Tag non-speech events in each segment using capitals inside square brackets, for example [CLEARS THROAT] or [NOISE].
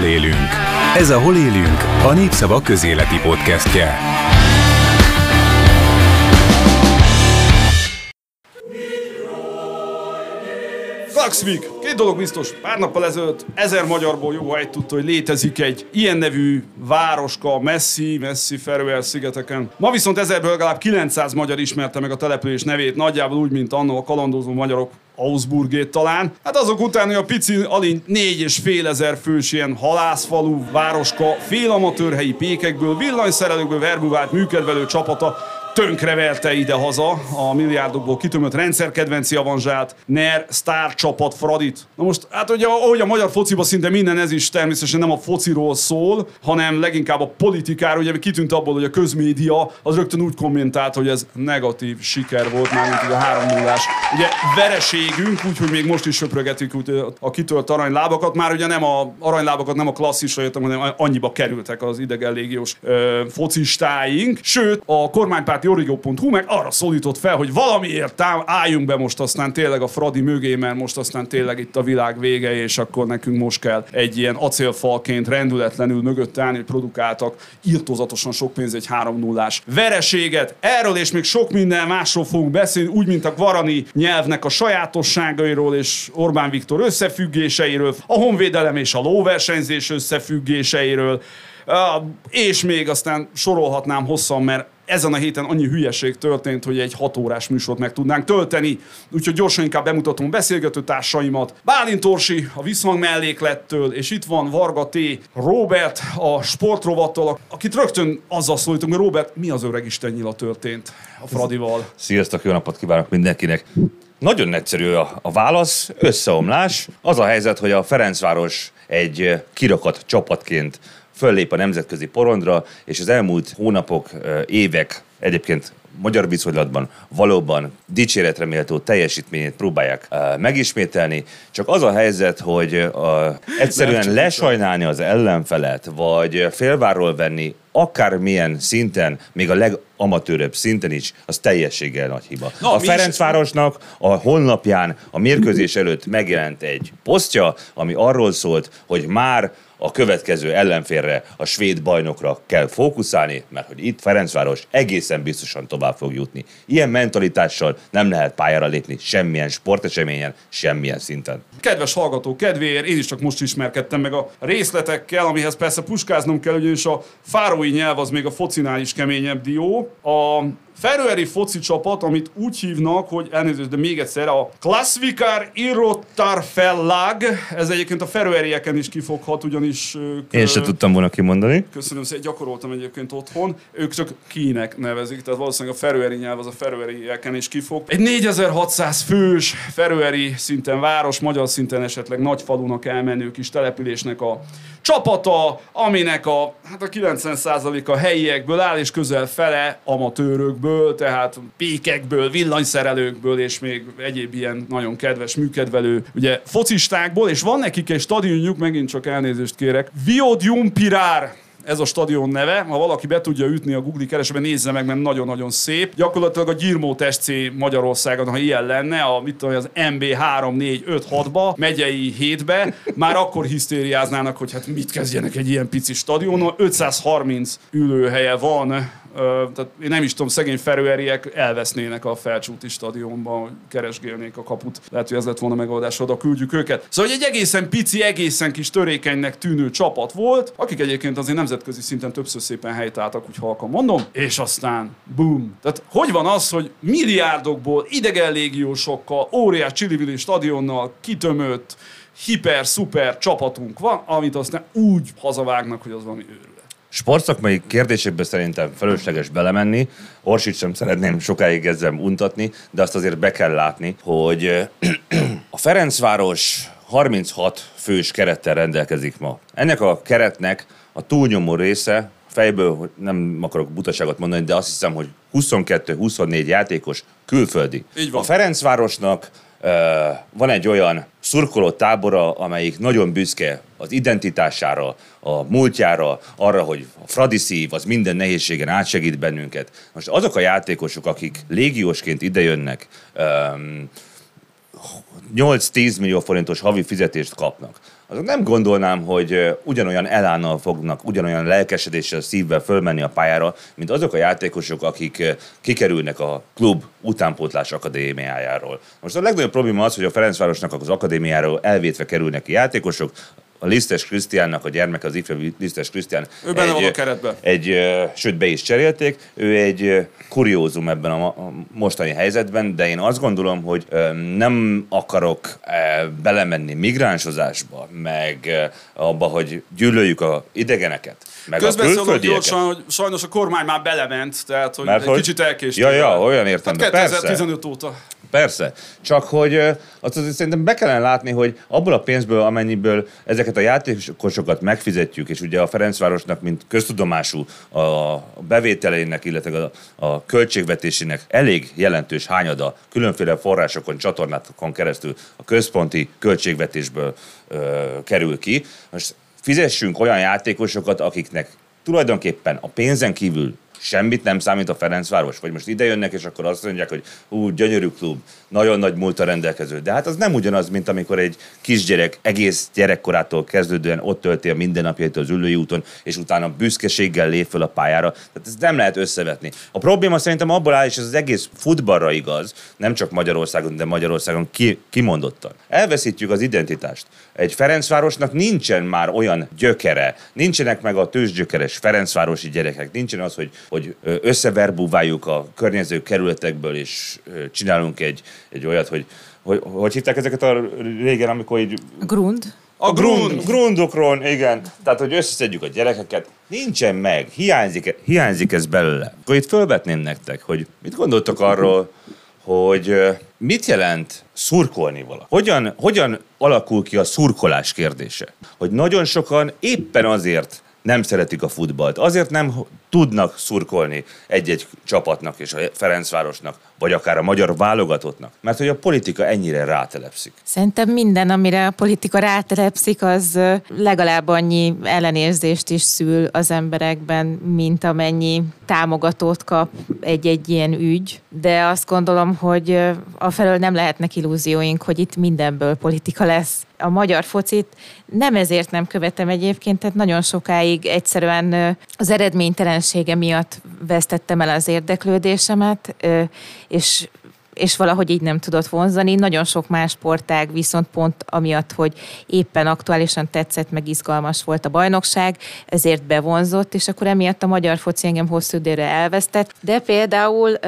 Hol élünk? Ez a Hol élünk a Népszava közéleti podcastje. Klaxvik! Két dolog biztos. Pár nappal ezelőtt ezer magyarból jó, egy tudta, hogy létezik egy ilyen nevű városka messzi, messzi Feröer szigeteken. Ma viszont ezerből legalább 900 magyar ismerte meg a település nevét, nagyjából úgy, mint annó a kalandozó magyarok Augsburgét talán. Hát azok után, hogy a pici alig négy és fél ezer fős ilyen halászfalú, városka, félamatőrhelyi pékekből, villanyszerelőkből verbuvált műkedvelő csapata tönkrevelte ide-haza a milliárdokból kitömött rendszerkedvenci avanzsát, NER, sztár csapat Fradit. Na most, hát ugye, ahogy a magyar fociba szinte minden ez is természetesen nem a fociról szól, hanem leginkább a politikáról, ugye kitűnt abból, hogy a közmédia az rögtön úgy kommentált, hogy ez negatív siker volt, már mint a 3 0 Ugye vereségünk, úgyhogy még most is söprögetik a kitölt aranylábakat, már ugye nem a aranylábakat nem a klasszisra jöttem, hanem annyiba kerültek az idegen légiós ö, focistáink. Sőt, a kormánypárt Jorigo.hu meg arra szólított fel, hogy valamiért tám- álljunk be most aztán tényleg a Fradi mögé, mert most aztán tényleg itt a világ vége, és akkor nekünk most kell egy ilyen acélfalként rendületlenül mögött állni, hogy produkáltak írtózatosan sok pénz egy 3 0 vereséget. Erről és még sok minden másról fogunk beszélni, úgy, mint a Varani nyelvnek a sajátosságairól és Orbán Viktor összefüggéseiről, a honvédelem és a lóversenyzés összefüggéseiről, és még aztán sorolhatnám hosszan, mert ezen a héten annyi hülyeség történt, hogy egy hat órás műsort meg tudnánk tölteni. Úgyhogy gyorsan inkább bemutatom beszélgető társaimat. Bálint Orsi a visszhang melléklettől, és itt van Varga T. Robert a sportrovattal, akit rögtön azzal szólítunk, hogy Robert, mi az öreg Isten nyila történt a Fradival? Sziasztok, jó napot kívánok mindenkinek! Nagyon egyszerű a, a válasz, összeomlás. Az a helyzet, hogy a Ferencváros egy kirakat csapatként föllép a nemzetközi porondra, és az elmúlt hónapok, évek egyébként magyar viszonylatban valóban dicséretre méltó teljesítményét próbálják uh, megismételni, csak az a helyzet, hogy uh, egyszerűen lesajnálni az ellenfelet, vagy félváról venni akármilyen szinten, még a legamatőrebb szinten is, az teljességgel nagy hiba. Na, a Ferencvárosnak a honlapján a mérkőzés előtt megjelent egy posztja, ami arról szólt, hogy már a következő ellenfélre, a svéd bajnokra kell fókuszálni, mert hogy itt Ferencváros egészen biztosan tovább fog jutni. Ilyen mentalitással nem lehet pályára lépni semmilyen sporteseményen, semmilyen szinten. Kedves hallgató, kedvéért én is csak most ismerkedtem meg a részletekkel, amihez persze puskáznom kell, ugyanis a fárói nyelv az még a focinál is keményebb dió. A Feröeri foci csapat, amit úgy hívnak, hogy elnézést, de még egyszer, a Klassvikár Irottarfellag, ez egyébként a feröerieken is kifoghat, ugyanis ők... Én se tudtam volna kimondani. Köszönöm szépen, gyakoroltam egyébként otthon. Ők csak kínek nevezik, tehát valószínűleg a feröeri nyelv az a feröerieken is kifog. Egy 4600 fős feröeri szinten város, magyar szinten esetleg nagy falunak elmenő kis településnek a csapata, aminek a, hát a 90%-a helyiekből áll, és közel fele amatőrökből, tehát pékekből, villanyszerelőkből, és még egyéb ilyen nagyon kedves műkedvelő, ugye focistákból, és van nekik egy stadionjuk, megint csak elnézést kérek, Viodium Pirár ez a stadion neve. Ha valaki be tudja ütni a Google keresőben, nézze meg, mert nagyon-nagyon szép. Gyakorlatilag a Gyirmó SC Magyarországon, ha ilyen lenne, a, mit tudom, az MB 3, 4, 5, 6-ba, megyei 7-be, már akkor hisztériáznának, hogy hát mit kezdjenek egy ilyen pici stadionon. 530 ülőhelye van, tehát én nem is tudom, szegény ferőeriek elvesznének a felcsúti stadionban, keresgélnék a kaput. Lehet, hogy ez lett volna megoldás, oda küldjük őket. Szóval egy egészen pici, egészen kis törékenynek tűnő csapat volt, akik egyébként azért nemzetközi szinten többször szépen helytáltak, úgy halkan mondom, és aztán boom. Tehát hogy van az, hogy milliárdokból idegen légiósokkal, óriás Csillivili stadionnal kitömött, hiper-szuper csapatunk van, amit aztán úgy hazavágnak, hogy az valami őrület. Sportszakmai kérdésekbe szerintem felelősleges belemenni. Orsit sem szeretném sokáig ezzel untatni, de azt azért be kell látni, hogy [CLEARS THROAT] a Ferencváros 36 fős kerettel rendelkezik ma. Ennek a keretnek a túlnyomó része, fejből nem akarok butaságot mondani, de azt hiszem, hogy 22-24 játékos külföldi. Így van. A Ferencvárosnak van egy olyan szurkoló tábora, amelyik nagyon büszke az identitására, a múltjára, arra, hogy a Fradi szív az minden nehézségen átsegít bennünket. Most azok a játékosok, akik légiósként idejönnek, um, 8-10 millió forintos havi fizetést kapnak, azok nem gondolnám, hogy ugyanolyan elánnal fognak, ugyanolyan lelkesedéssel, szívvel fölmenni a pályára, mint azok a játékosok, akik kikerülnek a klub utánpótlás akadémiájáról. Most a legnagyobb probléma az, hogy a Ferencvárosnak az akadémiáról elvétve kerülnek ki játékosok, a Lisztes Krisztiánnak a gyermek, az ifjú Lisztes Krisztián. Ő benne egy, van a keretben. Egy, sőt, be is cserélték. Ő egy kuriózum ebben a mostani helyzetben, de én azt gondolom, hogy nem akarok belemenni migránsozásba, meg abba, hogy gyűlöljük a idegeneket. Meg Közbeszólok gyorsan, hogy sajnos a kormány már belement, tehát hogy Mert egy hogy... kicsit elkéstünk. Ja, ja, olyan értem. Hát 2015 persze. óta. Persze, csak hogy azt azért szerintem be kellene látni, hogy abból a pénzből, amennyiből ezeket a játékosokat megfizetjük, és ugye a Ferencvárosnak, mint köztudomású a bevételeinek, illetve a, a költségvetésének elég jelentős hányada különféle forrásokon, csatornákon keresztül a központi költségvetésből ö, kerül ki. Most fizessünk olyan játékosokat, akiknek tulajdonképpen a pénzen kívül semmit nem számít a Ferencváros? Vagy most ide jönnek, és akkor azt mondják, hogy ú, gyönyörű klub, nagyon nagy múlta rendelkező. De hát az nem ugyanaz, mint amikor egy kisgyerek egész gyerekkorától kezdődően ott tölti a mindennapjait az ülői úton, és utána büszkeséggel lép fel a pályára. Tehát ez nem lehet összevetni. A probléma szerintem abból áll, és ez az egész futballra igaz, nem csak Magyarországon, de Magyarországon ki, kimondottan. Elveszítjük az identitást. Egy Ferencvárosnak nincsen már olyan gyökere, nincsenek meg a tőzsgyökeres Ferencvárosi gyerekek, nincsen az, hogy hogy összeverbúváljuk a környező kerületekből, és csinálunk egy, egy olyat, hogy hogy, hogy hívták ezeket a régen, amikor így... Grund. A grund, grundokron, igen. Tehát, hogy összeszedjük a gyerekeket. Nincsen meg, hiányzik, hiányzik ez belőle. Akkor itt fölvetném nektek, hogy mit gondoltok arról, hogy mit jelent szurkolni vala? Hogyan, hogyan alakul ki a szurkolás kérdése? Hogy nagyon sokan éppen azért nem szeretik a futballt. Azért nem tudnak szurkolni egy-egy csapatnak és a Ferencvárosnak, vagy akár a magyar válogatottnak, mert hogy a politika ennyire rátelepszik. Szerintem minden, amire a politika rátelepszik, az legalább annyi ellenérzést is szül az emberekben, mint amennyi támogatót kap egy-egy ilyen ügy. De azt gondolom, hogy afelől nem lehetnek illúzióink, hogy itt mindenből politika lesz. A magyar focit nem ezért nem követem egyébként, tehát nagyon sokáig egyszerűen az eredménytelen jelensége miatt vesztettem el az érdeklődésemet, és és valahogy így nem tudott vonzani. Nagyon sok más sportág viszont pont amiatt, hogy éppen aktuálisan tetszett, meg izgalmas volt a bajnokság, ezért bevonzott, és akkor emiatt a magyar foci engem hosszú időre elvesztett. De például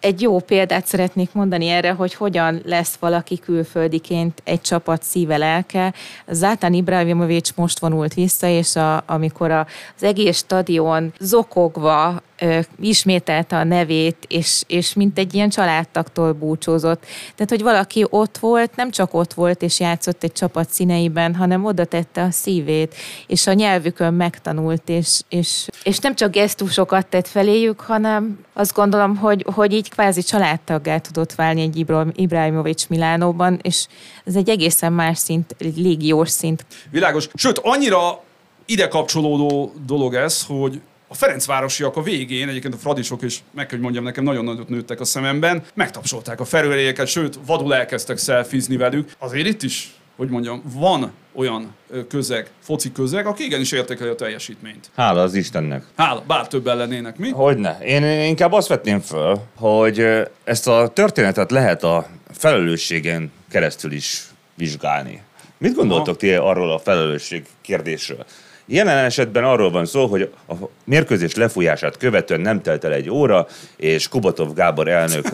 egy jó példát szeretnék mondani erre, hogy hogyan lesz valaki külföldiként egy csapat szíve lelke. Zátán Ibrahimovics most vonult vissza, és a, amikor a, az egész stadion zokogva ö, ismételte a nevét, és, és mint egy ilyen családtaktól búcsúzott. Tehát, hogy valaki ott volt, nem csak ott volt és játszott egy csapat színeiben, hanem oda tette a szívét, és a nyelvükön megtanult, és, és, és nem csak gesztusokat tett feléjük, hanem azt gondolom, hogy, hogy így kvázi családtaggá tudott válni egy Ibrahimovics Milánóban, és ez egy egészen más szint, egy légiós szint. Világos. Sőt, annyira ide kapcsolódó dolog ez, hogy a Ferencvárosiak a végén, egyébként a Fradisok is, meg hogy mondjam, nekem nagyon nagyot nőttek a szememben, megtapsolták a felüléjeket, sőt, vadul elkezdtek szelfizni velük. Azért itt is, hogy mondjam, van olyan közeg, foci közeg, aki igenis értékeli a teljesítményt. Hála az Istennek. Hála, bár több lennének, mi? Hogyne. Én inkább azt vetném föl, hogy ezt a történetet lehet a felelősségen keresztül is vizsgálni. Mit gondoltok ti arról a felelősség kérdésről? Jelen esetben arról van szó, hogy a mérkőzés lefújását követően nem telt el egy óra, és Kubatov Gábor elnök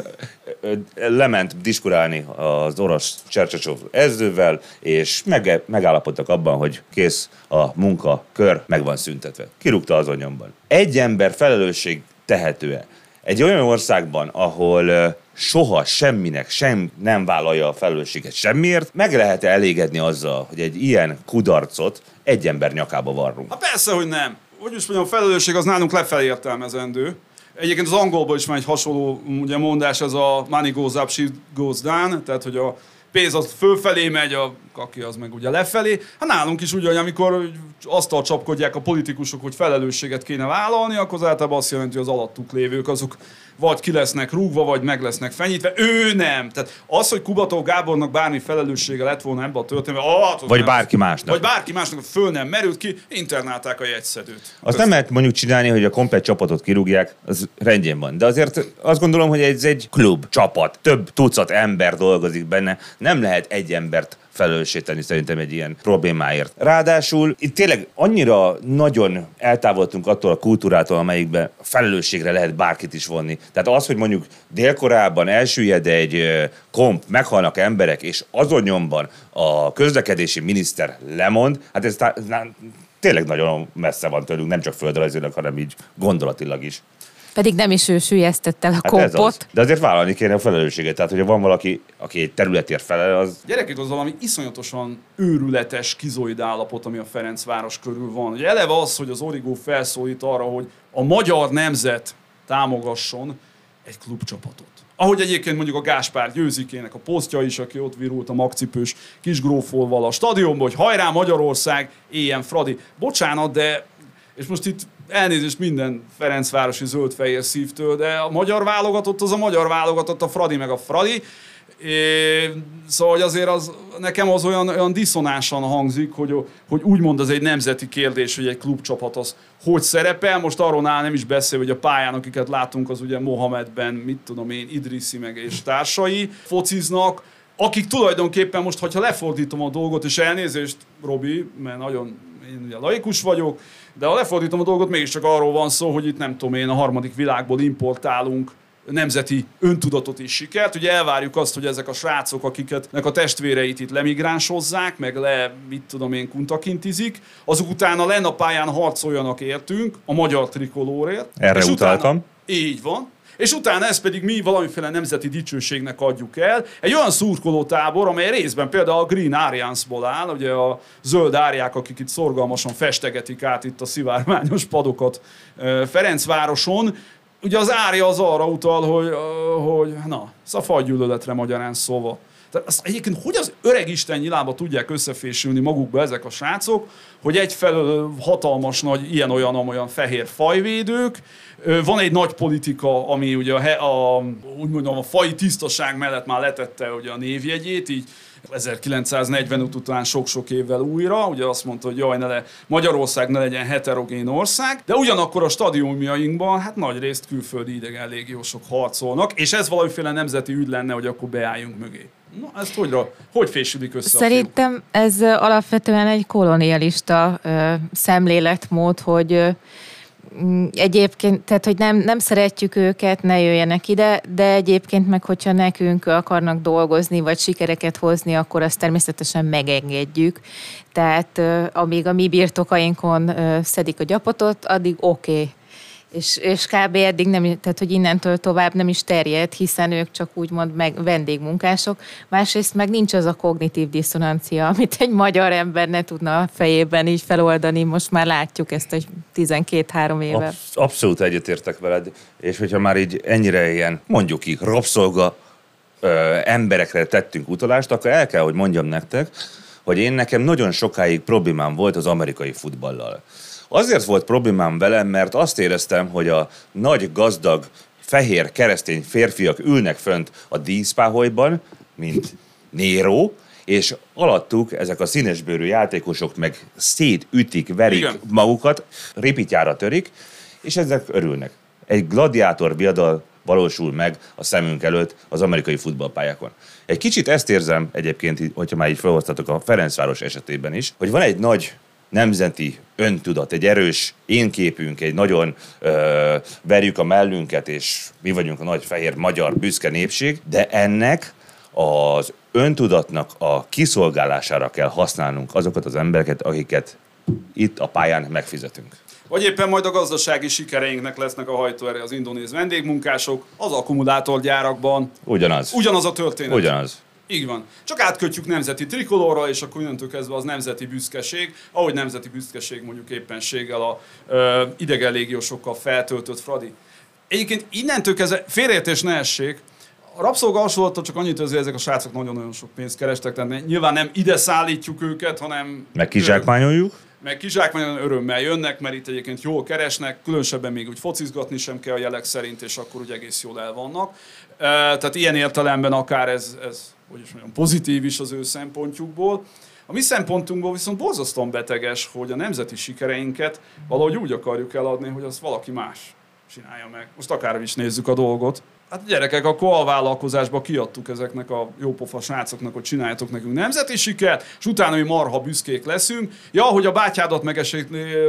lement diskurálni az orosz Csercsecsov ezővel, és meg, megállapodtak abban, hogy kész a munka, kör meg van szüntetve. Kirúgta az anyomban. Egy ember felelősség tehető-e? Egy olyan országban, ahol soha semminek sem nem vállalja a felelősséget semmiért, meg lehet -e elégedni azzal, hogy egy ilyen kudarcot egy ember nyakába varrunk? Hát persze, hogy nem. Hogy is mondjam, a felelősség az nálunk lefelé értelmezendő. Egyébként az angolból is van egy hasonló ugye, mondás, ez a money goes up, shit goes down, tehát hogy a pénz az fölfelé megy, a kaki az meg ugye lefelé. Hát nálunk is ugye, amikor azt csapkodják a politikusok, hogy felelősséget kéne vállalni, akkor az általában azt jelenti, hogy az alattuk lévők azok vagy ki lesznek rúgva, vagy meg lesznek fenyítve. Ő nem. Tehát az, hogy Kubató Gábornak bármi felelőssége lett volna ebben a történetben, ah, Vagy nem, bárki másnak. Vagy bárki másnak föl nem merült ki, internálták a jegyszedőt. Azt nem lehet mondjuk csinálni, hogy a komplet csapatot kirúgják, az rendjén van. De azért azt gondolom, hogy ez egy klub, csapat, több tucat ember dolgozik benne. Nem lehet egy embert felelősíteni szerintem egy ilyen problémáért. Ráadásul itt tényleg annyira nagyon eltávolodtunk attól a kultúrától, amelyikben felelősségre lehet bárkit is vonni. Tehát az, hogy mondjuk délkorában elsüllyed egy komp, meghalnak emberek, és azon nyomban a közlekedési miniszter lemond, hát ez tényleg nagyon messze van tőlünk, nem csak földrajzilag, hanem így gondolatilag is. Pedig nem is ő sülyeztett el a Hát ez az. kompot. De azért vállalni kéne a felelősséget. Tehát, hogyha van valaki, aki egy területért felel, az Gyerekek, az valami iszonyatosan őrületes kizoid állapot, ami a Ferencváros körül van. Ugye eleve az, hogy az Origó felszólít arra, hogy a magyar nemzet támogasson egy klubcsapatot. Ahogy egyébként mondjuk a Gáspár Győzikének a posztja is, aki ott virult a magcipős kisgrófolval a stadionban, hogy hajrá Magyarország, éljen Fradi. Bocsánat, de, és most itt elnézést minden Ferencvárosi zöldfehér szívtől, de a magyar válogatott az a magyar válogatott, a Fradi meg a Fradi. É, szóval hogy azért az, nekem az olyan, olyan diszonánsan hangzik, hogy, hogy úgymond az egy nemzeti kérdés, hogy egy klubcsapat az hogy szerepel. Most arról nál nem is beszél, hogy a pályán, akiket látunk, az ugye Mohamedben, mit tudom én, Idrissi meg és társai fociznak, akik tulajdonképpen most, hogyha lefordítom a dolgot, és elnézést, Robi, mert nagyon én ugye laikus vagyok, de ha lefordítom a dolgot, mégiscsak arról van szó, hogy itt nem tudom én, a harmadik világból importálunk nemzeti öntudatot és sikert. Ugye elvárjuk azt, hogy ezek a srácok, akiket nek a testvéreit itt lemigránshozzák, meg le, mit tudom én, kuntakintizik, azok utána len a pályán harcoljanak értünk, a magyar trikolórért. Erre és utaltam. Utána, így van. És utána ezt pedig mi valamiféle nemzeti dicsőségnek adjuk el. Egy olyan szurkolótábor, amely részben például a Green Ariansból áll, ugye a zöld árják, akik itt szorgalmasan festegetik át itt a szivárványos padokat Ferencvároson. Ugye az árja az arra utal, hogy, hogy na, szafajgyűlöletre magyarán szóval. Tehát azt egyébként hogy az öreg Isten nyilába tudják összefésülni magukba ezek a srácok, hogy egyfelől hatalmas nagy ilyen-olyan-olyan fehér fajvédők, van egy nagy politika, ami ugye a, a, úgy mondom, a fai tisztaság mellett már letette ugye a névjegyét, így 1945 után sok-sok évvel újra, ugye azt mondta, hogy jaj, ne le, Magyarország ne legyen heterogén ország, de ugyanakkor a stadionjainkban hát nagy részt külföldi idegen légiósok harcolnak, és ez valamiféle nemzeti ügy lenne, hogy akkor beálljunk mögé. Na, ezt hogy, hogy fésülik össze? Szerintem ez alapvetően egy kolonialista ö, szemléletmód, hogy ö, egyébként, tehát hogy nem, nem szeretjük őket, ne jöjjenek ide, de egyébként meg, hogyha nekünk akarnak dolgozni, vagy sikereket hozni, akkor azt természetesen megengedjük. Tehát amíg a mi birtokainkon szedik a gyapotot, addig oké. Okay. És, és kb. eddig nem, tehát hogy innentől tovább nem is terjed, hiszen ők csak úgymond meg vendégmunkások. Másrészt meg nincs az a kognitív diszonancia, amit egy magyar ember ne tudna a fejében így feloldani. Most már látjuk ezt egy 12-3 éve. Absz- abszolút egyetértek veled, és hogyha már így ennyire ilyen, mondjuk így, rabszolga ö, emberekre tettünk utalást, akkor el kell, hogy mondjam nektek, hogy én nekem nagyon sokáig problémám volt az amerikai futballal. Azért volt problémám vele, mert azt éreztem, hogy a nagy, gazdag, fehér keresztény férfiak ülnek fönt a díszpáholyban, mint Nero, és alattuk ezek a színesbőrű játékosok meg szétütik, verik Igen. Magukat, ripityára törik, és ezek örülnek. Egy gladiátor viadal valósul meg a szemünk előtt az amerikai futballpályákon. Egy kicsit ezt érzem egyébként, hogyha már így felhoztatok a Ferencváros esetében is, hogy van egy nagy nemzeti öntudat, egy erős énképünk, egy nagyon ö, verjük a mellünket, és mi vagyunk a nagy fehér magyar büszke népség, de ennek az öntudatnak a kiszolgálására kell használnunk azokat az embereket, akiket itt a pályán megfizetünk. Vagy éppen majd a gazdasági sikereinknek lesznek a hajtóerő az indonéz vendégmunkások, az akkumulátorgyárakban. Ugyanaz. Ugyanaz a történet. Ugyanaz. Így van. Csak átkötjük nemzeti trikolóra, és akkor innentől kezdve az nemzeti büszkeség, ahogy nemzeti büszkeség mondjuk éppenséggel a ö, idegen légiósokkal feltöltött Fradi. Egyébként innentől kezdve, félreértés ne essék, A rabszolga csak annyit, hogy ezek a srácok nagyon-nagyon sok pénzt kerestek, tehát nyilván nem ide szállítjuk őket, hanem... Meg kizsákmányoljuk? meg kizsákmányon örömmel jönnek, mert itt egyébként jól keresnek, különösebben még úgy focizgatni sem kell a jelek szerint, és akkor úgy egész jól el vannak. Tehát ilyen értelemben akár ez, ez hogy is mondjam, pozitív is az ő szempontjukból. A mi szempontunkból viszont borzasztóan beteges, hogy a nemzeti sikereinket valahogy úgy akarjuk eladni, hogy azt valaki más csinálja meg. Most akár is nézzük a dolgot. Hát gyerekek, akkor a vállalkozásba kiadtuk ezeknek a jópofa srácoknak, hogy csináljátok nekünk nemzeti sikert, és utána mi marha büszkék leszünk. Ja, hogy a bátyádat meg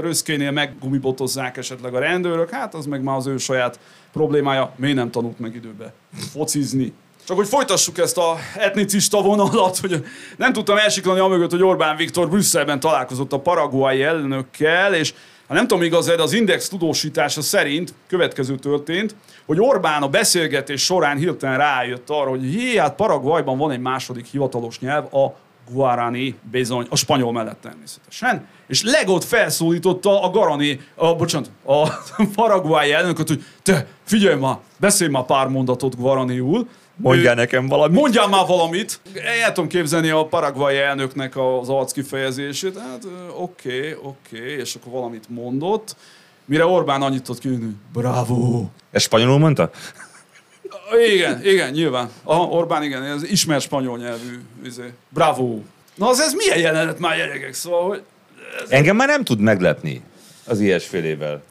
röszkénél meggumibotozzák esetleg a rendőrök, hát az meg már az ő saját problémája. Miért nem tanult meg időbe focizni? Csak hogy folytassuk ezt a etnicista vonalat, hogy nem tudtam elsiklani amögött, hogy Orbán Viktor Brüsszelben találkozott a paraguai elnökkel, és ha nem tudom igaz, de az Index tudósítása szerint következő történt, hogy Orbán a beszélgetés során hirtelen rájött arra, hogy hé, hát Paraguayban van egy második hivatalos nyelv, a Guarani bizony, a spanyol mellett természetesen, és legott felszólította a Garani, a, bocsánat, a [LAUGHS] paraguay elnököt, hogy te, figyelj már, beszélj már pár mondatot Guaraniul, Mondjál nekem valamit. Mondjál már valamit. El tudom képzelni a paraguay elnöknek az arc kifejezését. Hát oké, okay, oké, okay, és akkor valamit mondott. Mire Orbán annyit tudott kijönni, bravo. Ez spanyolul mondta? Igen, igen, nyilván. Aha, Orbán igen, ez ismert spanyol nyelvű. Izé. Bravo. Na az ez milyen jelenet már gyerekek, szóval, hogy... Ez... Engem már nem tud meglepni az ilyesfélével.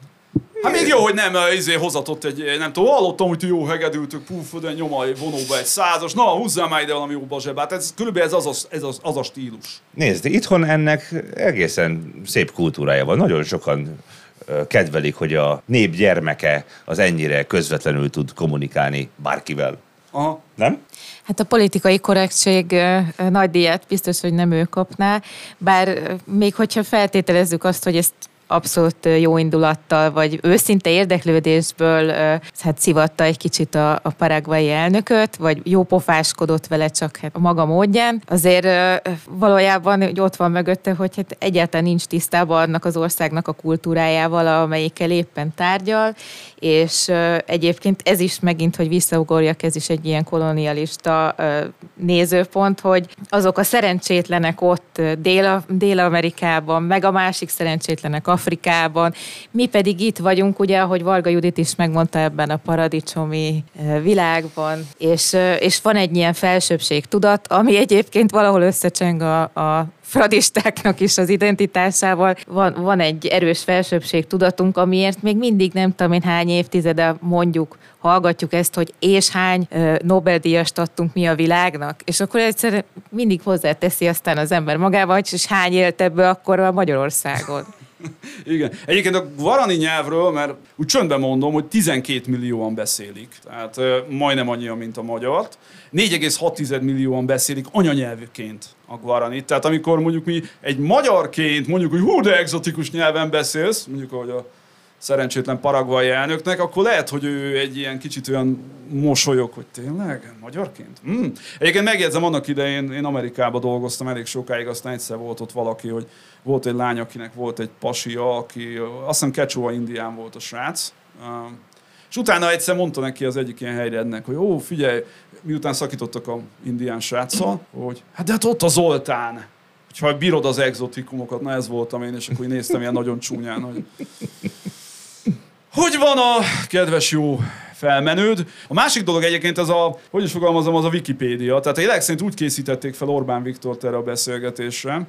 Hát még jó, hogy nem izé hozatott egy, nem tudom, hallottam, hogy jó hegedültök, puf, de nyoma vonóba egy százas, na húzzál már ide valami jó zsebát. Ez körülbelül ez az a, ez az, az a stílus. Nézd, itthon ennek egészen szép kultúrája van. Nagyon sokan kedvelik, hogy a nép gyermeke az ennyire közvetlenül tud kommunikálni bárkivel. Aha. Nem? Hát a politikai korrektség nagy díjat biztos, hogy nem ő kapná, bár még hogyha feltételezzük azt, hogy ezt abszolút jó indulattal, vagy őszinte érdeklődésből hát szivatta egy kicsit a, a paraguai elnököt, vagy jó pofáskodott vele csak hát a maga módján. Azért valójában hogy ott van mögötte, hogy hát egyáltalán nincs tisztában annak az országnak a kultúrájával, amelyikkel éppen tárgyal, és egyébként ez is megint, hogy visszaugorjak, ez is egy ilyen kolonialista nézőpont, hogy azok a szerencsétlenek ott Dél- Dél-Amerikában, meg a másik szerencsétlenek Afrikában, mi pedig itt vagyunk, ugye, ahogy Varga Judit is megmondta ebben a paradicsomi világban, és, és van egy ilyen felsőbség tudat, ami egyébként valahol összecseng a, a fradistáknak is az identitásával. Van, van egy erős felsőbség tudatunk, amiért még mindig nem tudom én hány évtizede mondjuk, hallgatjuk ezt, hogy és hány Nobel-díjast adtunk mi a világnak, és akkor egyszer mindig hozzáteszi aztán az ember magával, hogy és hány élt ebből akkor a Magyarországon. [LAUGHS] Igen. Egyébként a guarani nyelvről, mert úgy csöndben mondom, hogy 12 millióan beszélik, tehát majdnem annyian, mint a magyart. 4,6 millióan beszélik anyanyelvként a guarani. Tehát amikor mondjuk mi egy magyarként mondjuk, hogy hú, de exotikus nyelven beszélsz, mondjuk ahogy a szerencsétlen paraguai elnöknek, akkor lehet, hogy ő egy ilyen kicsit olyan mosolyog, hogy tényleg, magyarként? Mm. Egyébként megjegyzem, annak idején én Amerikában dolgoztam elég sokáig, aztán egyszer volt ott valaki, hogy volt egy lány, akinek volt egy pasia, aki azt hiszem Kecsóa Indián volt a srác, és utána egyszer mondta neki az egyik ilyen helyrednek, hogy ó, figyelj, miután szakítottak a indián sráccal, hogy hát de hát ott a Zoltán, hogyha bírod az exotikumokat, na ez voltam én, és akkor néztem ilyen nagyon csúnyán, hogy hogy van a kedves jó felmenőd. A másik dolog egyébként az a, hogy is fogalmazom, az a Wikipédia. Tehát a szerint úgy készítették fel Orbán Viktort erre a beszélgetésre,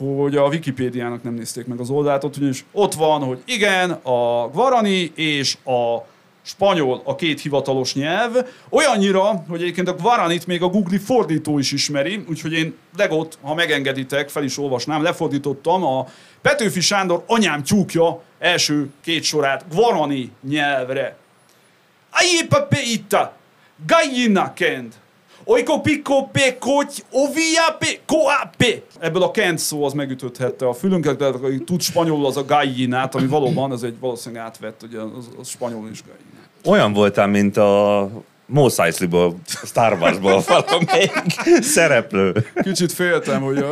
hogy a Wikipédiának nem nézték meg az oldalt, ott ugyanis ott van, hogy igen, a Guarani és a spanyol a két hivatalos nyelv, olyannyira, hogy egyébként a Guaranit még a Google fordító is ismeri, úgyhogy én legott, ha megengeditek, fel is olvasnám, lefordítottam a Petőfi Sándor anyám tyúkja első két sorát Guarani nyelvre. Aie pape ita, gallina kend, Oiko piko pe koty, ovia pe koape. Ebből a kent szó az megütöthette a fülünket, de aki tud spanyolul az a gallinát, ami valóban az egy valószínűleg átvett, ugye az, az spanyol is gallinát. Olyan voltál, mint a Mos Eisley-ból, Star Wars-ból valamelyik szereplő. Kicsit féltem, hogy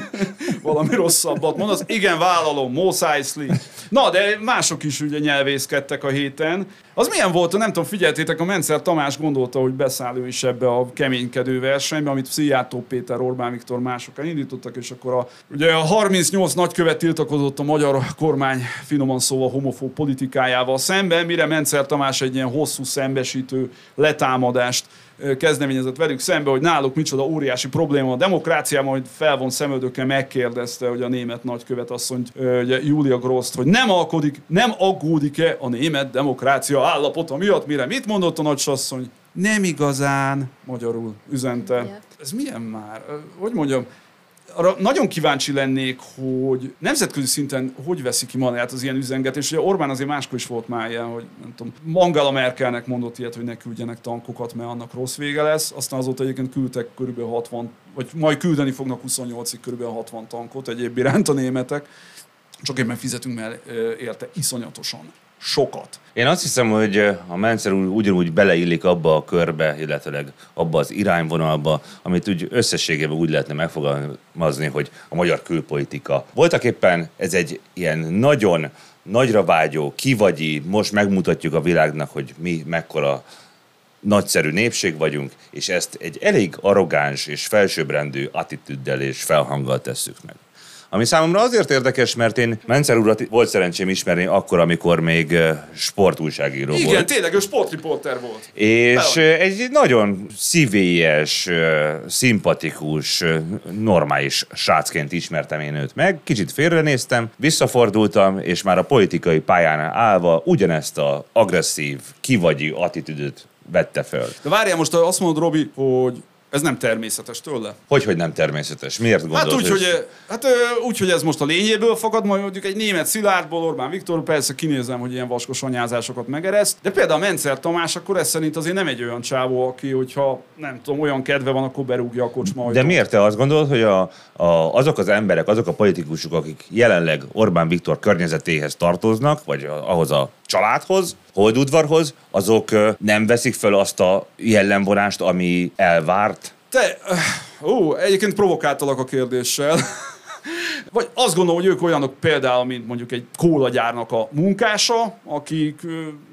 [LAUGHS] valami rosszabbat mondasz. Igen, vállalom, Mos Eisley. Na, de mások is ugye nyelvészkedtek a héten. Az milyen volt, nem tudom, figyeltétek, a Mencer Tamás gondolta, hogy beszáll ő is ebbe a keménykedő versenybe, amit Szijjártó Péter, Orbán Viktor mások elindítottak, és akkor a, ugye a 38 nagykövet tiltakozott a magyar kormány finoman szóval homofób politikájával szemben, mire Mencer Tamás egy ilyen hosszú szembesítő letámadást kezdeményezett velük szembe, hogy náluk micsoda óriási probléma a demokráciában, hogy felvon szemöldökkel megkérdezte, hogy a német nagykövet asszonyt, ugye Julia Groszt, hogy nem alkodik, nem aggódik-e a német demokrácia állapota miatt, mire mit mondott a nagysasszony? Nem igazán, magyarul üzente. Ez milyen már? Hogy mondjam, arra nagyon kíváncsi lennék, hogy nemzetközi szinten hogy veszi ki magát az ilyen üzengetés. Ugye Orbán azért máskor is volt már ilyen, hogy nem tudom, Mangala Merkelnek mondott ilyet, hogy ne küldjenek tankokat, mert annak rossz vége lesz. Aztán azóta egyébként küldtek kb. 60, vagy majd küldeni fognak 28-ig kb. 60 tankot egyéb iránt a németek. Csak éppen fizetünk mert érte iszonyatosan sokat. Én azt hiszem, hogy a Mencer ugyanúgy beleillik abba a körbe, illetőleg abba az irányvonalba, amit úgy összességében úgy lehetne megfogalmazni, hogy a magyar külpolitika. Voltak éppen ez egy ilyen nagyon nagyra vágyó, kivagyi, most megmutatjuk a világnak, hogy mi mekkora nagyszerű népség vagyunk, és ezt egy elég arrogáns és felsőbbrendű attitűddel és felhanggal tesszük meg. Ami számomra azért érdekes, mert én Mencer urat volt szerencsém ismerni akkor, amikor még sportújságíró Igen, volt. Igen, tényleg ő sportriporter volt. És Bele. egy nagyon szívélyes, szimpatikus, normális srácként ismertem én őt meg. Kicsit félrenéztem, visszafordultam, és már a politikai pályán állva ugyanezt a agresszív, kivagyi attitűdöt vette föl. De várjál, most azt mondod, Robi, hogy ez nem természetes tőle? Hogy, hogy nem természetes? Miért gondolod? Hát úgy, hogy, hát, úgy, hogy ez most a lényéből fakad, majd mondjuk egy német Szilárdból, Orbán Viktor, persze kinézem, hogy ilyen vaskos anyázásokat megereszt, de például a Mencer Tamás akkor ez szerint azért nem egy olyan csávó, aki, hogyha nem tudom, olyan kedve van, akkor berúgja a kocsma De miért te azt gondolod, hogy a, a, azok az emberek, azok a politikusok, akik jelenleg Orbán Viktor környezetéhez tartoznak, vagy ahhoz a családhoz, holdudvarhoz, azok nem veszik fel azt a jellemvonást, ami elvárt? Te, ó, egyébként provokáltalak a kérdéssel. Vagy azt gondolom, hogy ők olyanok például, mint mondjuk egy kólagyárnak a munkása, akik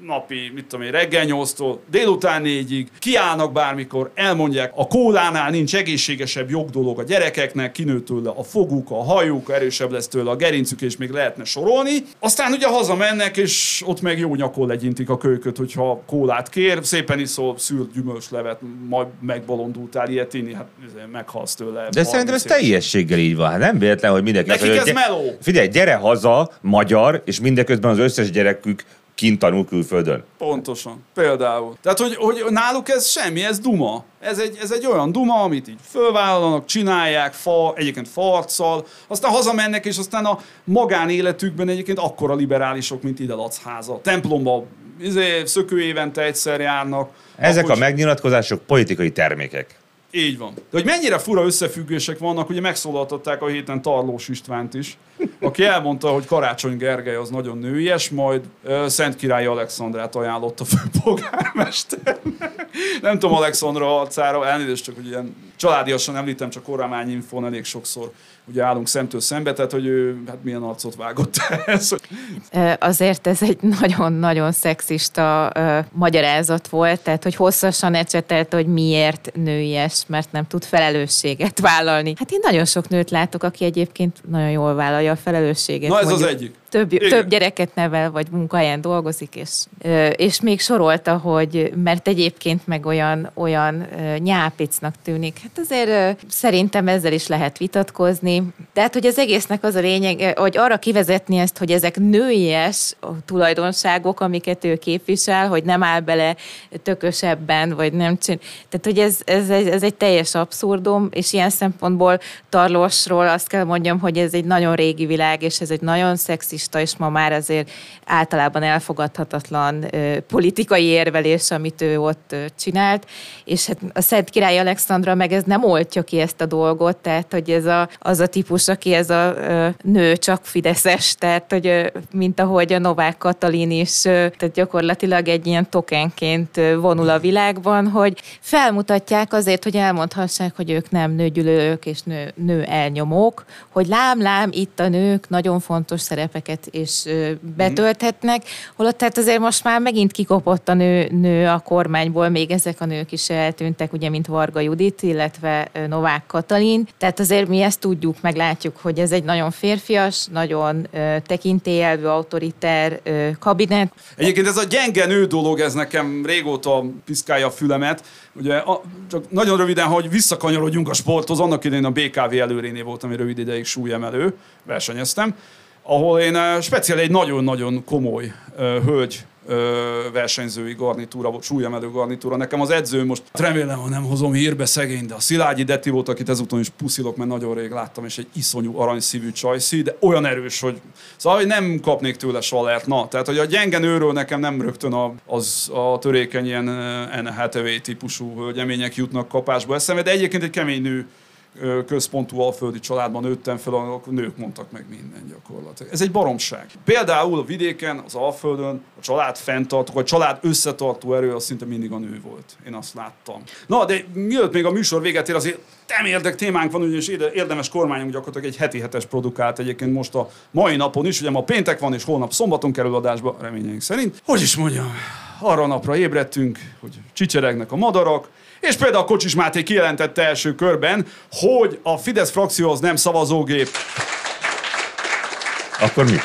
napi, mit tudom én, reggel 8-tól délután 4-ig kiállnak bármikor, elmondják, a kólánál nincs egészségesebb jogdolog a gyerekeknek, kinő tőle a foguk, a hajuk, erősebb lesz tőle a gerincük, és még lehetne sorolni. Aztán ugye hazamennek, és ott meg jó nyakon legyintik a kölyköt, hogyha kólát kér, szépen iszol szűrt gyümölcslevet, majd megbolondultál ilyet inni, hát meghalsz tőle. De szerintem ez teljességgel így van. Hát nem véletlen, hogy mindenki... Nekik ez meló. Figyelj, gyere haza, magyar, és mindeközben az összes gyerekük kint tanul külföldön. Pontosan. Például. Tehát, hogy, hogy náluk ez semmi, ez duma. Ez egy, ez egy olyan duma, amit így fölvállalnak, csinálják, fa, egyébként farccal, aztán hazamennek, és aztán a magánéletükben egyébként akkora liberálisok, mint ide háza. Templomba izé, szökő évente egyszer járnak. Ezek a megnyilatkozások politikai termékek. Így van. De hogy mennyire fura összefüggések vannak, ugye megszólaltatták a héten Tarlós Istvánt is, aki elmondta, hogy Karácsony Gergely az nagyon nőies, majd uh, Szent Király Alexandrát ajánlott a főpolgármesternek. Nem tudom Alexandra arcára, elnézést csak, hogy ilyen családiasan említem, csak kormányi infón elég sokszor ugye állunk szemtől szembe, tehát hogy ő hát milyen arcot vágott [LAUGHS] ez. Azért ez egy nagyon-nagyon szexista uh, magyarázat volt, tehát hogy hosszasan ecsetelt, hogy miért nőies, mert nem tud felelősséget vállalni. Hát én nagyon sok nőt látok, aki egyébként nagyon jól vállalja a felelősséget. Na ez mondjuk. az egyik több, több gyereket nevel, vagy munkahelyen dolgozik, és, és még sorolta, hogy mert egyébként meg olyan, olyan nyápicnak tűnik. Hát azért szerintem ezzel is lehet vitatkozni. De hát, hogy az egésznek az a lényeg, hogy arra kivezetni ezt, hogy ezek nőies tulajdonságok, amiket ő képvisel, hogy nem áll bele tökösebben, vagy nem csin. Tehát, hogy ez, ez, ez, ez egy teljes abszurdum, és ilyen szempontból Tarlósról azt kell mondjam, hogy ez egy nagyon régi világ, és ez egy nagyon szexi rasszista, és ma már azért általában elfogadhatatlan politikai érvelés, amit ő ott csinált, és hát a Szent Király Alexandra meg ez nem oltja ki ezt a dolgot, tehát hogy ez a, az a típus, aki ez a nő csak fideszes, tehát hogy mint ahogy a Novák Katalin is, tehát gyakorlatilag egy ilyen tokenként vonul a világban, hogy felmutatják azért, hogy elmondhassák, hogy ők nem nőgyűlők és nő, nő elnyomók, hogy lám-lám itt a nők nagyon fontos szerepeket és betölthetnek, holott tehát azért most már megint kikopott a nő, nő a kormányból, még ezek a nők is eltűntek, ugye, mint Varga Judit, illetve Novák Katalin. Tehát azért mi ezt tudjuk, meg hogy ez egy nagyon férfias, nagyon tekintélyelvű, autoriter kabinet. Egyébként ez a gyenge nő dolog, ez nekem régóta piszkálja a fülemet. Ugye, a, csak nagyon röviden, hogy visszakanyarodjunk a sporthoz, annak idején a BKV előréné voltam, ami rövid ideig súlyemelő, versenyeztem, ahol én speciál egy nagyon-nagyon komoly hölgy versenyzői garnitúra, súlyemelő garnitúra. Nekem az edző most remélem, hogy nem hozom hírbe szegény, de a Szilágyi Deti volt, akit ezúton is puszilok, mert nagyon rég láttam, és egy iszonyú aranyszívű csajszi, de olyan erős, hogy szóval hogy nem kapnék tőle salert. Na, tehát, hogy a gyenge nőről nekem nem rögtön a, az a törékeny ilyen Anne Hathaway típusú hölgyemények jutnak kapásba eszembe, de egyébként egy kemény nő központú alföldi családban nőttem fel, akkor nők mondtak meg minden gyakorlatilag. Ez egy baromság. Például a vidéken, az alföldön a család fenntartó, a család összetartó erő az szinte mindig a nő volt. Én azt láttam. Na, de mielőtt még a műsor véget ér, azért érdek témánk van, ugyanis érdemes kormányunk gyakorlatilag egy heti hetes produkált egyébként most a mai napon is, ugye ma péntek van, és holnap szombaton kerül adásba, reményeink szerint. Hogy is mondjam, arra napra ébredtünk, hogy csicseregnek a madarak, és például Kocsis Máté kijelentette első körben, hogy a Fidesz frakcióhoz nem szavazógép. Akkor mi? [LAUGHS]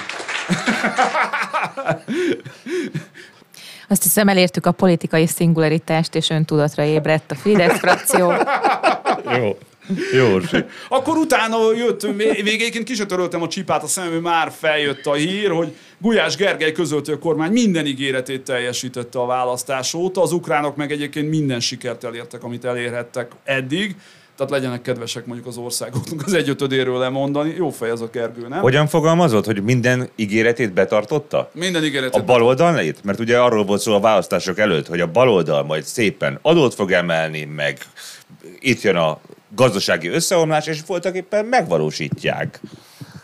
Azt hiszem elértük a politikai szingularitást, és öntudatra ébredt a Fidesz frakció. [LAUGHS] Jó. Jó, Akkor utána jött, végéként ki töröltem a csipát a szemem, már feljött a hír, hogy Gulyás Gergely közölte, a kormány minden ígéretét teljesítette a választás óta, az ukránok meg egyébként minden sikert elértek, amit elérhettek eddig. Tehát legyenek kedvesek mondjuk az országoknak az egyötödéről lemondani. Jó fej ez a Gergő, nem? Hogyan fogalmazott, hogy minden ígéretét betartotta? Minden ígéretét. A baloldalét? Mert ugye arról volt szó a választások előtt, hogy a baloldal majd szépen adót fog emelni, meg itt jön a gazdasági összeomlás, és voltak éppen megvalósítják.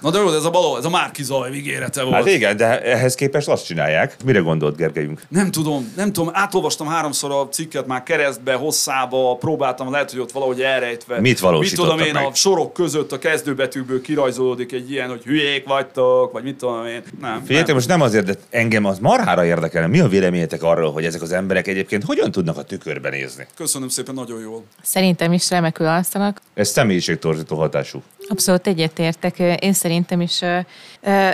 Na de jó, ez a baló, ez a Márki Zaj ígérete volt. Hát igen, de ehhez képest azt csinálják. Mire gondolt Gergelyünk? Nem tudom, nem tudom. Átolvastam háromszor a cikket már keresztbe, hosszába, próbáltam, lehet, hogy ott valahogy elrejtve. Mit valósítottak Mit tudom én, meg? a sorok között a kezdőbetűkből kirajzolódik egy ilyen, hogy hülyék vagytok, vagy mit tudom én. Nem, Figyeljetek, nem. most nem azért, de engem az marhára érdekelne. Mi a véleményetek arról, hogy ezek az emberek egyébként hogyan tudnak a tükörbe nézni? Köszönöm szépen, nagyon jól. Szerintem is remekül alszanak. Ez személyiségtorzító hatású. Abszolút egyetértek. Én szerintem is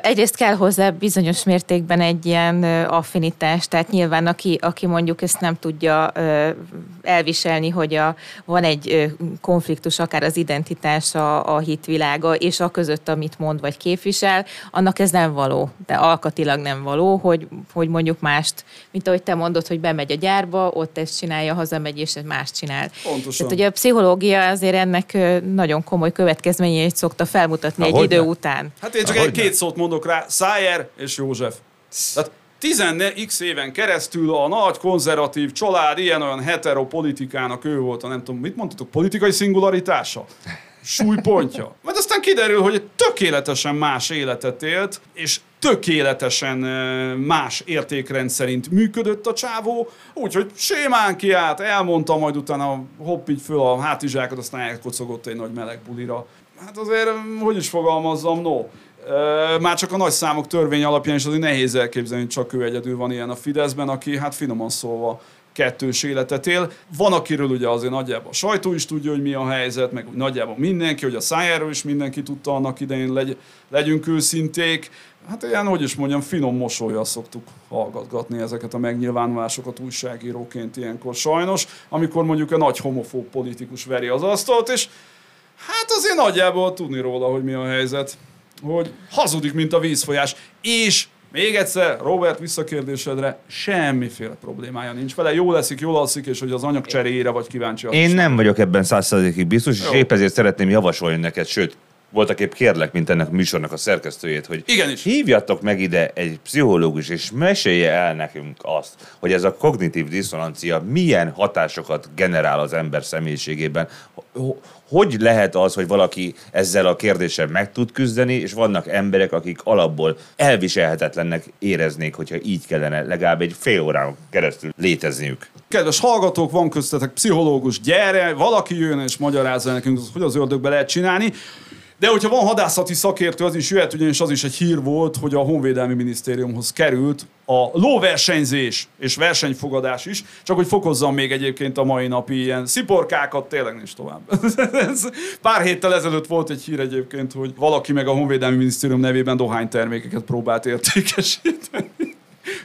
egyrészt kell hozzá bizonyos mértékben egy ilyen affinitás, tehát nyilván aki, aki mondjuk ezt nem tudja elviselni, hogy a, van egy konfliktus akár az identitás, a, hitvilága, és a között, amit mond vagy képvisel, annak ez nem való, de alkatilag nem való, hogy, hogy mondjuk mást, mint ahogy te mondod, hogy bemegy a gyárba, ott ezt csinálja, hazamegy, és más csinál. Pontosan. Tehát ugye a pszichológia azért ennek nagyon komoly következményeit szokta felmutatni Há, egy hogyne? idő után. Hát én csak egy két szót mondok rá, Szájer és József. Tehát 14x éven keresztül a nagy konzervatív család ilyen-olyan heteropolitikának ő volt a nem tudom, mit mondhatok, politikai szingularitása? Súlypontja. Majd aztán kiderül, hogy tökéletesen más életet élt, és tökéletesen más értékrend szerint működött a csávó, úgyhogy sémán kiállt, elmondta, majd utána hopp így föl a hátizsákot, aztán elkocogott egy nagy meleg bulira. Hát azért, hogy is fogalmazzam, no. Már csak a nagy számok törvény alapján is azért nehéz elképzelni, hogy csak ő egyedül van ilyen a Fideszben, aki hát finoman szólva kettős életet él. Van, akiről ugye azért nagyjából a sajtó is tudja, hogy mi a helyzet, meg nagyjából mindenki, hogy a szájáról is mindenki tudta annak idején, legy, legyünk őszinték. Hát ilyen, hogy is mondjam, finom mosolyjal szoktuk hallgatgatni ezeket a megnyilvánulásokat újságíróként ilyenkor sajnos, amikor mondjuk a nagy homofób politikus veri az asztalt, és hát azért nagyjából tudni róla, hogy mi a helyzet. Hogy hazudik, mint a vízfolyás, és még egyszer, Robert, visszakérdésedre, semmiféle problémája nincs vele. Jól leszik, jól alszik, és hogy az anyag cseréjére vagy kíváncsi. Én nem vagyok ebben százszerzékig biztos, és Jó. épp ezért szeretném javasolni neked, sőt, voltak épp kérlek, mint ennek a műsornak a szerkesztőjét, hogy Igenis. hívjatok meg ide egy pszichológus, és mesélje el nekünk azt, hogy ez a kognitív diszonancia milyen hatásokat generál az ember személyiségében. Ho- Hogy lehet az, hogy valaki ezzel a kérdéssel meg tud küzdeni, és vannak emberek, akik alapból elviselhetetlennek éreznék, hogyha így kellene legalább egy fél órán keresztül létezniük. Kedves hallgatók, van köztetek pszichológus, gyere, valaki jön és magyarázza nekünk, hogy az ördögbe lehet csinálni. De hogyha van hadászati szakértő, az is jöhet, ugyanis az is egy hír volt, hogy a Honvédelmi Minisztériumhoz került a lóversenyzés és versenyfogadás is, csak hogy fokozzam még egyébként a mai napi ilyen sziporkákat, tényleg nincs tovább. [LAUGHS] Pár héttel ezelőtt volt egy hír egyébként, hogy valaki meg a Honvédelmi Minisztérium nevében dohánytermékeket próbált értékesíteni.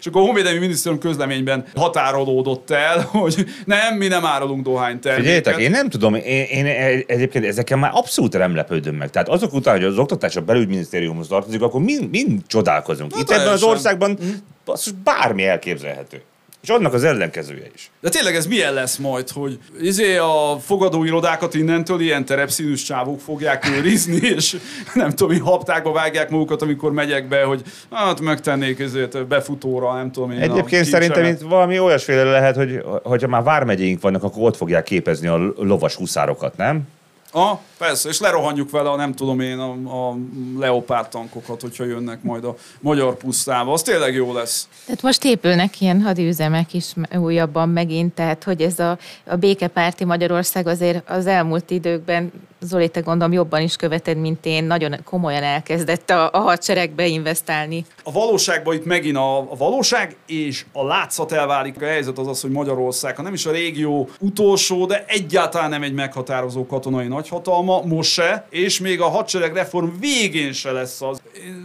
És akkor a Honvédelmi Minisztérium közleményben határolódott el, [LAUGHS] hogy nem, mi nem árulunk dohányterméket. Figyeljetek, én nem tudom, én, én egyébként ezeken már abszolút nem lepődöm meg. Tehát azok után, hogy az oktatás a belügyminisztériumhoz tartozik, akkor mind, mind csodálkozunk. Na, Itt ebben az országban basszus, bármi elképzelhető. És annak az ellenkezője is. De tényleg ez milyen lesz majd, hogy izé a fogadóirodákat innentől ilyen terepszínűs csávók fogják őrizni, [LAUGHS] és nem tudom, hogy haptákba vágják magukat, amikor megyek be, hogy hát megtennék ezért befutóra, nem tudom én. a Egyébként szerintem itt valami olyasféle lehet, hogy hogyha már vármegyénk vannak, akkor ott fogják képezni a lovas huszárokat, nem? Ah, persze, és lerohanjuk vele a nem tudom én a, a leopárd tankokat, hogyha jönnek majd a magyar pusztába. Az tényleg jó lesz. Tehát most épülnek ilyen hadüzemek is újabban megint, tehát hogy ez a, a békepárti Magyarország azért az elmúlt időkben, Zoli, te gondolom jobban is követed, mint én, nagyon komolyan elkezdett a, a hadseregbe investálni. A valóságban itt megint a, a valóság és a látszat elválik. A helyzet az az, hogy Magyarország, ha nem is a régió utolsó, de egyáltalán nem egy meghatározó katonai nagyhatalma, most se, és még a hadsereg reform végén se lesz az.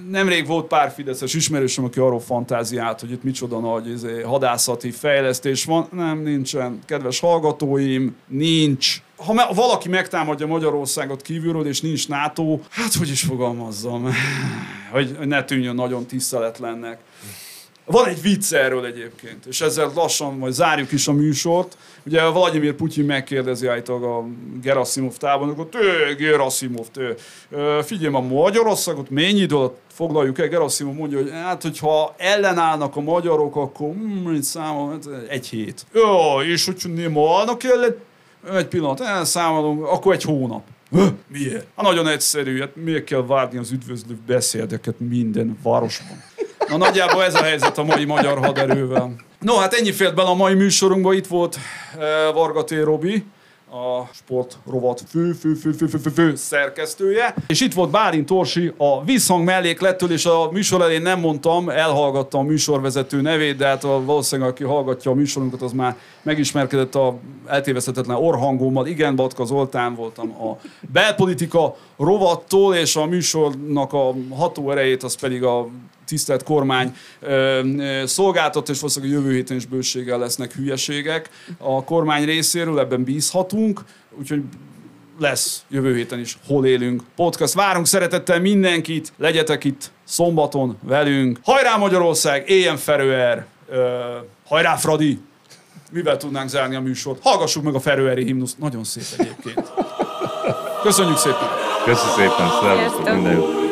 Nemrég volt pár fideszes ismerősöm, aki arról fantáziált, hogy itt micsoda nagy izé, hadászati fejlesztés van. Nem, nincsen. Kedves hallgatóim, nincs. Ha me- valaki megtámadja Magyarországot kívülről, és nincs NATO, hát hogy is fogalmazzam, hogy ne tűnjön nagyon tiszteletlennek. Van egy vicc erről egyébként, és ezzel lassan majd zárjuk is a műsort. Ugye Vladimir Putyin megkérdezi állítólag a Gerasimov tábornokot, ő Gerasimov, ő, figyelj, a Magyarországot mennyi idő alatt foglaljuk el? Gerasimov mondja, hogy hát, hogyha ellenállnak a magyarok, akkor mm, számom, hát egy hét. Jó, és hogyha nem állnak ellen, egy pillanat, elszámolunk, akkor egy hónap. Hö? Miért? Hát nagyon egyszerű, hát miért kell várni az üdvözlő beszédeket minden városban? Na nagyjából ez a helyzet a mai magyar haderővel. No, hát ennyi fért bele a mai műsorunkba. Itt volt uh, Varga T. Robi, a sport rovat fő, fő, fő, fő, fő, fő, fő szerkesztője. És itt volt Bálint Torsi a visszhang melléklettől, és a műsor elén nem mondtam, elhallgattam a műsorvezető nevét, de hát a, valószínűleg aki hallgatja a műsorunkat, az már megismerkedett a eltéveszthetetlen orhangommal. Igen, Batka Zoltán voltam a belpolitika rovattól, és a műsornak a ható erejét, az pedig a tisztelt kormány szolgáltat, és valószínűleg a jövő héten is bőséggel lesznek hülyeségek a kormány részéről, ebben bízhatunk, úgyhogy lesz jövő héten is Hol élünk podcast. Várunk szeretettel mindenkit, legyetek itt szombaton velünk. Hajrá Magyarország, éljen Ferőer, hajrá Fradi! Mivel tudnánk zárni a műsort? Hallgassuk meg a Ferőeri himnuszt, nagyon szép egyébként. Köszönjük szépen! Köszönöm szépen, szervusztok, minden.